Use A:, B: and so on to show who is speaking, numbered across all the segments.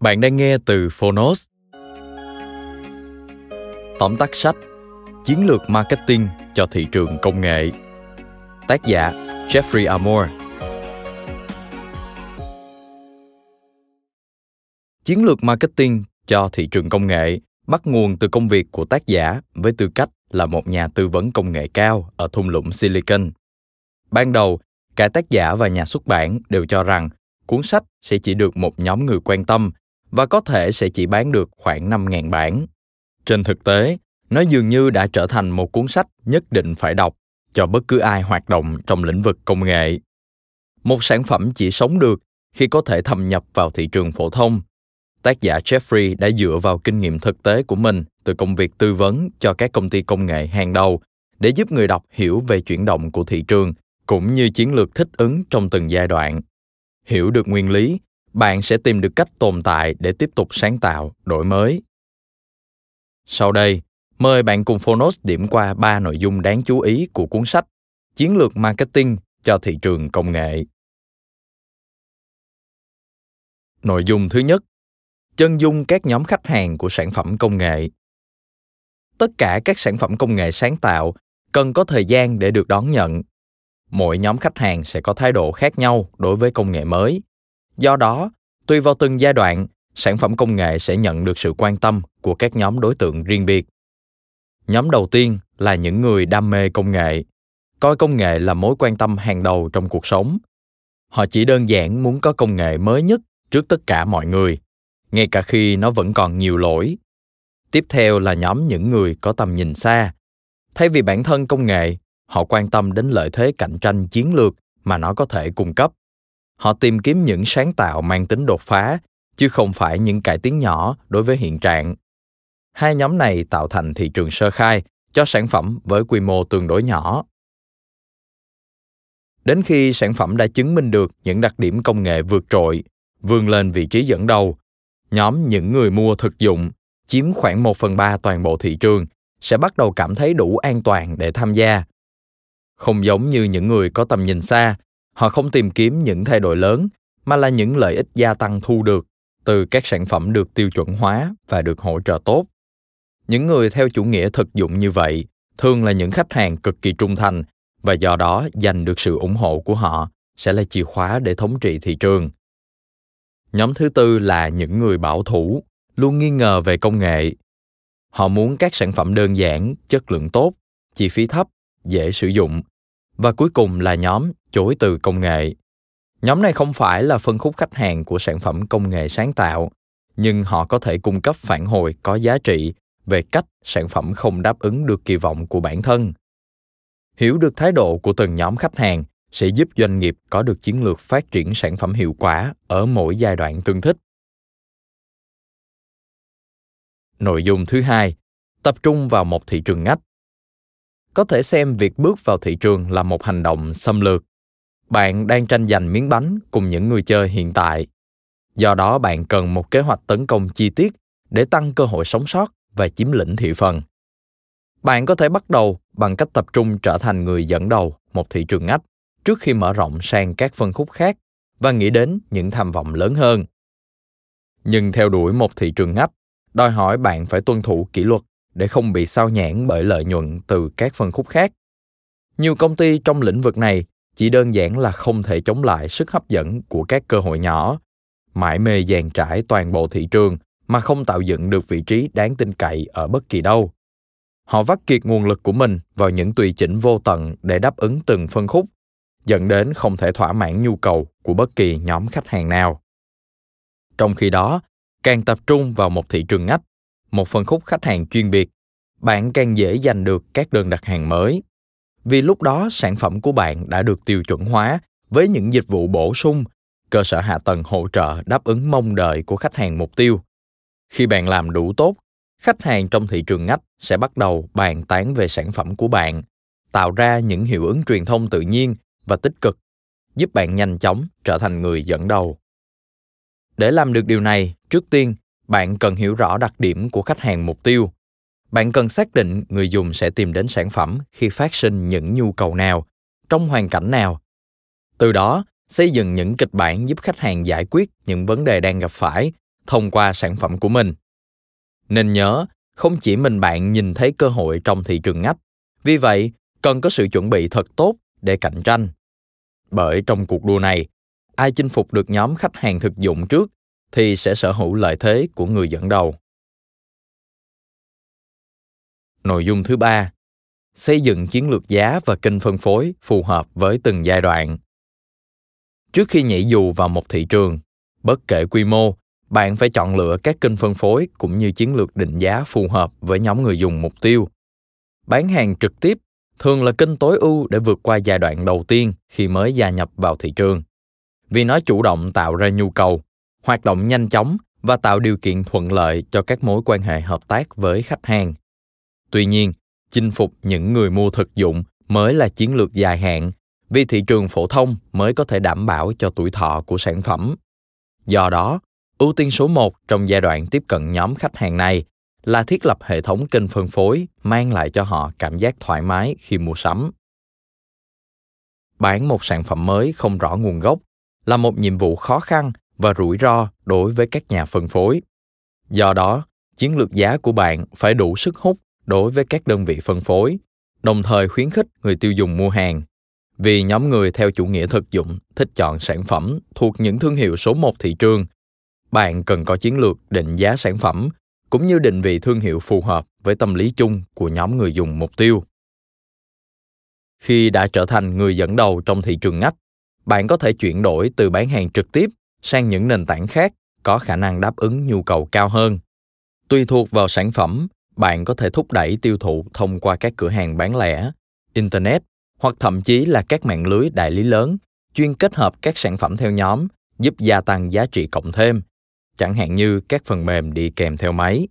A: Bạn đang nghe từ Phonos. Tóm tắt sách Chiến lược marketing cho thị trường công nghệ Tác giả Jeffrey Amor Chiến lược marketing cho thị trường công nghệ bắt nguồn từ công việc của tác giả với tư cách là một nhà tư vấn công nghệ cao ở thung lũng Silicon. Ban đầu, cả tác giả và nhà xuất bản đều cho rằng cuốn sách sẽ chỉ được một nhóm người quan tâm và có thể sẽ chỉ bán được khoảng 5.000 bản. Trên thực tế, nó dường như đã trở thành một cuốn sách nhất định phải đọc cho bất cứ ai hoạt động trong lĩnh vực công nghệ. Một sản phẩm chỉ sống được khi có thể thâm nhập vào thị trường phổ thông. Tác giả Jeffrey đã dựa vào kinh nghiệm thực tế của mình từ công việc tư vấn cho các công ty công nghệ hàng đầu để giúp người đọc hiểu về chuyển động của thị trường cũng như chiến lược thích ứng trong từng giai đoạn. Hiểu được nguyên lý bạn sẽ tìm được cách tồn tại để tiếp tục sáng tạo, đổi mới. Sau đây, mời bạn cùng Phonos điểm qua ba nội dung đáng chú ý của cuốn sách Chiến lược marketing cho thị trường công nghệ. Nội dung thứ nhất, chân dung các nhóm khách hàng của sản phẩm công nghệ. Tất cả các sản phẩm công nghệ sáng tạo cần có thời gian để được đón nhận. Mỗi nhóm khách hàng sẽ có thái độ khác nhau đối với công nghệ mới Do đó, tùy vào từng giai đoạn, sản phẩm công nghệ sẽ nhận được sự quan tâm của các nhóm đối tượng riêng biệt. Nhóm đầu tiên là những người đam mê công nghệ, coi công nghệ là mối quan tâm hàng đầu trong cuộc sống. Họ chỉ đơn giản muốn có công nghệ mới nhất trước tất cả mọi người, ngay cả khi nó vẫn còn nhiều lỗi. Tiếp theo là nhóm những người có tầm nhìn xa. Thay vì bản thân công nghệ, họ quan tâm đến lợi thế cạnh tranh chiến lược mà nó có thể cung cấp họ tìm kiếm những sáng tạo mang tính đột phá chứ không phải những cải tiến nhỏ đối với hiện trạng hai nhóm này tạo thành thị trường sơ khai cho sản phẩm với quy mô tương đối nhỏ đến khi sản phẩm đã chứng minh được những đặc điểm công nghệ vượt trội vươn lên vị trí dẫn đầu nhóm những người mua thực dụng chiếm khoảng 1 phần 3 toàn bộ thị trường sẽ bắt đầu cảm thấy đủ an toàn để tham gia. Không giống như những người có tầm nhìn xa, họ không tìm kiếm những thay đổi lớn, mà là những lợi ích gia tăng thu được từ các sản phẩm được tiêu chuẩn hóa và được hỗ trợ tốt. Những người theo chủ nghĩa thực dụng như vậy thường là những khách hàng cực kỳ trung thành, và do đó giành được sự ủng hộ của họ sẽ là chìa khóa để thống trị thị trường. Nhóm thứ tư là những người bảo thủ, luôn nghi ngờ về công nghệ. Họ muốn các sản phẩm đơn giản, chất lượng tốt, chi phí thấp, dễ sử dụng và cuối cùng là nhóm chối từ công nghệ. Nhóm này không phải là phân khúc khách hàng của sản phẩm công nghệ sáng tạo, nhưng họ có thể cung cấp phản hồi có giá trị về cách sản phẩm không đáp ứng được kỳ vọng của bản thân. Hiểu được thái độ của từng nhóm khách hàng sẽ giúp doanh nghiệp có được chiến lược phát triển sản phẩm hiệu quả ở mỗi giai đoạn tương thích. Nội dung thứ hai, tập trung vào một thị trường ngách có thể xem việc bước vào thị trường là một hành động xâm lược. Bạn đang tranh giành miếng bánh cùng những người chơi hiện tại. Do đó, bạn cần một kế hoạch tấn công chi tiết để tăng cơ hội sống sót và chiếm lĩnh thị phần. Bạn có thể bắt đầu bằng cách tập trung trở thành người dẫn đầu một thị trường ngách trước khi mở rộng sang các phân khúc khác và nghĩ đến những tham vọng lớn hơn. Nhưng theo đuổi một thị trường ngách, đòi hỏi bạn phải tuân thủ kỷ luật để không bị sao nhãn bởi lợi nhuận từ các phân khúc khác. Nhiều công ty trong lĩnh vực này chỉ đơn giản là không thể chống lại sức hấp dẫn của các cơ hội nhỏ, mãi mê dàn trải toàn bộ thị trường mà không tạo dựng được vị trí đáng tin cậy ở bất kỳ đâu. Họ vắt kiệt nguồn lực của mình vào những tùy chỉnh vô tận để đáp ứng từng phân khúc, dẫn đến không thể thỏa mãn nhu cầu của bất kỳ nhóm khách hàng nào. Trong khi đó, càng tập trung vào một thị trường ngách, một phân khúc khách hàng chuyên biệt, bạn càng dễ giành được các đơn đặt hàng mới. Vì lúc đó sản phẩm của bạn đã được tiêu chuẩn hóa với những dịch vụ bổ sung, cơ sở hạ tầng hỗ trợ đáp ứng mong đợi của khách hàng mục tiêu. Khi bạn làm đủ tốt, khách hàng trong thị trường ngách sẽ bắt đầu bàn tán về sản phẩm của bạn, tạo ra những hiệu ứng truyền thông tự nhiên và tích cực, giúp bạn nhanh chóng trở thành người dẫn đầu. Để làm được điều này, trước tiên, bạn cần hiểu rõ đặc điểm của khách hàng mục tiêu. Bạn cần xác định người dùng sẽ tìm đến sản phẩm khi phát sinh những nhu cầu nào, trong hoàn cảnh nào. Từ đó, xây dựng những kịch bản giúp khách hàng giải quyết những vấn đề đang gặp phải thông qua sản phẩm của mình. Nên nhớ, không chỉ mình bạn nhìn thấy cơ hội trong thị trường ngách, vì vậy cần có sự chuẩn bị thật tốt để cạnh tranh. Bởi trong cuộc đua này, ai chinh phục được nhóm khách hàng thực dụng trước thì sẽ sở hữu lợi thế của người dẫn đầu. Nội dung thứ ba, xây dựng chiến lược giá và kênh phân phối phù hợp với từng giai đoạn. Trước khi nhảy dù vào một thị trường, bất kể quy mô, bạn phải chọn lựa các kênh phân phối cũng như chiến lược định giá phù hợp với nhóm người dùng mục tiêu. Bán hàng trực tiếp thường là kênh tối ưu để vượt qua giai đoạn đầu tiên khi mới gia nhập vào thị trường vì nó chủ động tạo ra nhu cầu hoạt động nhanh chóng và tạo điều kiện thuận lợi cho các mối quan hệ hợp tác với khách hàng. Tuy nhiên, chinh phục những người mua thực dụng mới là chiến lược dài hạn, vì thị trường phổ thông mới có thể đảm bảo cho tuổi thọ của sản phẩm. Do đó, ưu tiên số một trong giai đoạn tiếp cận nhóm khách hàng này là thiết lập hệ thống kênh phân phối mang lại cho họ cảm giác thoải mái khi mua sắm. Bán một sản phẩm mới không rõ nguồn gốc là một nhiệm vụ khó khăn và rủi ro đối với các nhà phân phối. Do đó, chiến lược giá của bạn phải đủ sức hút đối với các đơn vị phân phối, đồng thời khuyến khích người tiêu dùng mua hàng. Vì nhóm người theo chủ nghĩa thực dụng thích chọn sản phẩm thuộc những thương hiệu số một thị trường, bạn cần có chiến lược định giá sản phẩm cũng như định vị thương hiệu phù hợp với tâm lý chung của nhóm người dùng mục tiêu. Khi đã trở thành người dẫn đầu trong thị trường ngách, bạn có thể chuyển đổi từ bán hàng trực tiếp sang những nền tảng khác có khả năng đáp ứng nhu cầu cao hơn. Tùy thuộc vào sản phẩm, bạn có thể thúc đẩy tiêu thụ thông qua các cửa hàng bán lẻ, internet, hoặc thậm chí là các mạng lưới đại lý lớn, chuyên kết hợp các sản phẩm theo nhóm, giúp gia tăng giá trị cộng thêm, chẳng hạn như các phần mềm đi kèm theo máy.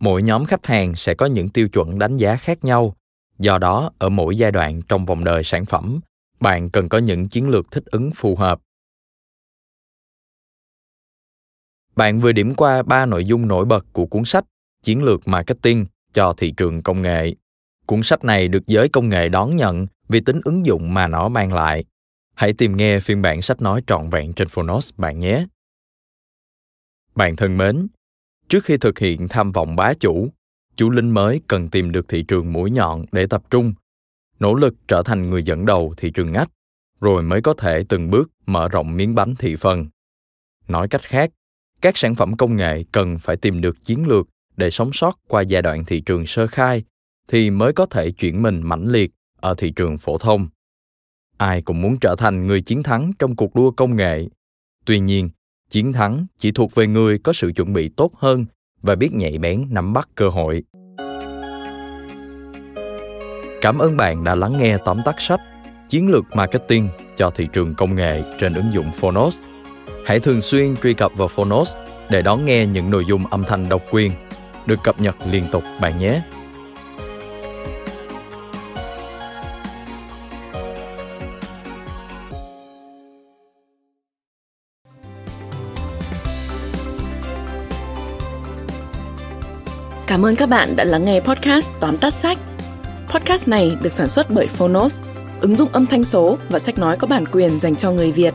A: Mỗi nhóm khách hàng sẽ có những tiêu chuẩn đánh giá khác nhau, do đó ở mỗi giai đoạn trong vòng đời sản phẩm, bạn cần có những chiến lược thích ứng phù hợp. Bạn vừa điểm qua ba nội dung nổi bật của cuốn sách chiến lược marketing cho thị trường công nghệ. Cuốn sách này được giới công nghệ đón nhận vì tính ứng dụng mà nó mang lại. Hãy tìm nghe phiên bản sách nói trọn vẹn trên phonos, bạn nhé. Bạn thân mến, trước khi thực hiện tham vọng bá chủ chủ linh mới cần tìm được thị trường mũi nhọn để tập trung, nỗ lực trở thành người dẫn đầu thị trường ngách, rồi mới có thể từng bước mở rộng miếng bánh thị phần. Nói cách khác các sản phẩm công nghệ cần phải tìm được chiến lược để sống sót qua giai đoạn thị trường sơ khai thì mới có thể chuyển mình mãnh liệt ở thị trường phổ thông. Ai cũng muốn trở thành người chiến thắng trong cuộc đua công nghệ. Tuy nhiên, chiến thắng chỉ thuộc về người có sự chuẩn bị tốt hơn và biết nhạy bén nắm bắt cơ hội. Cảm ơn bạn đã lắng nghe tóm tắt sách chiến lược marketing cho thị trường công nghệ trên ứng dụng phonos hãy thường xuyên truy cập vào phonos để đón nghe những nội dung âm thanh độc quyền được cập nhật liên tục bạn nhé
B: Cảm ơn các bạn đã lắng nghe podcast tóm tắt sách. Podcast này được sản xuất bởi Phonos, ứng dụng âm thanh số và sách nói có bản quyền dành cho người Việt.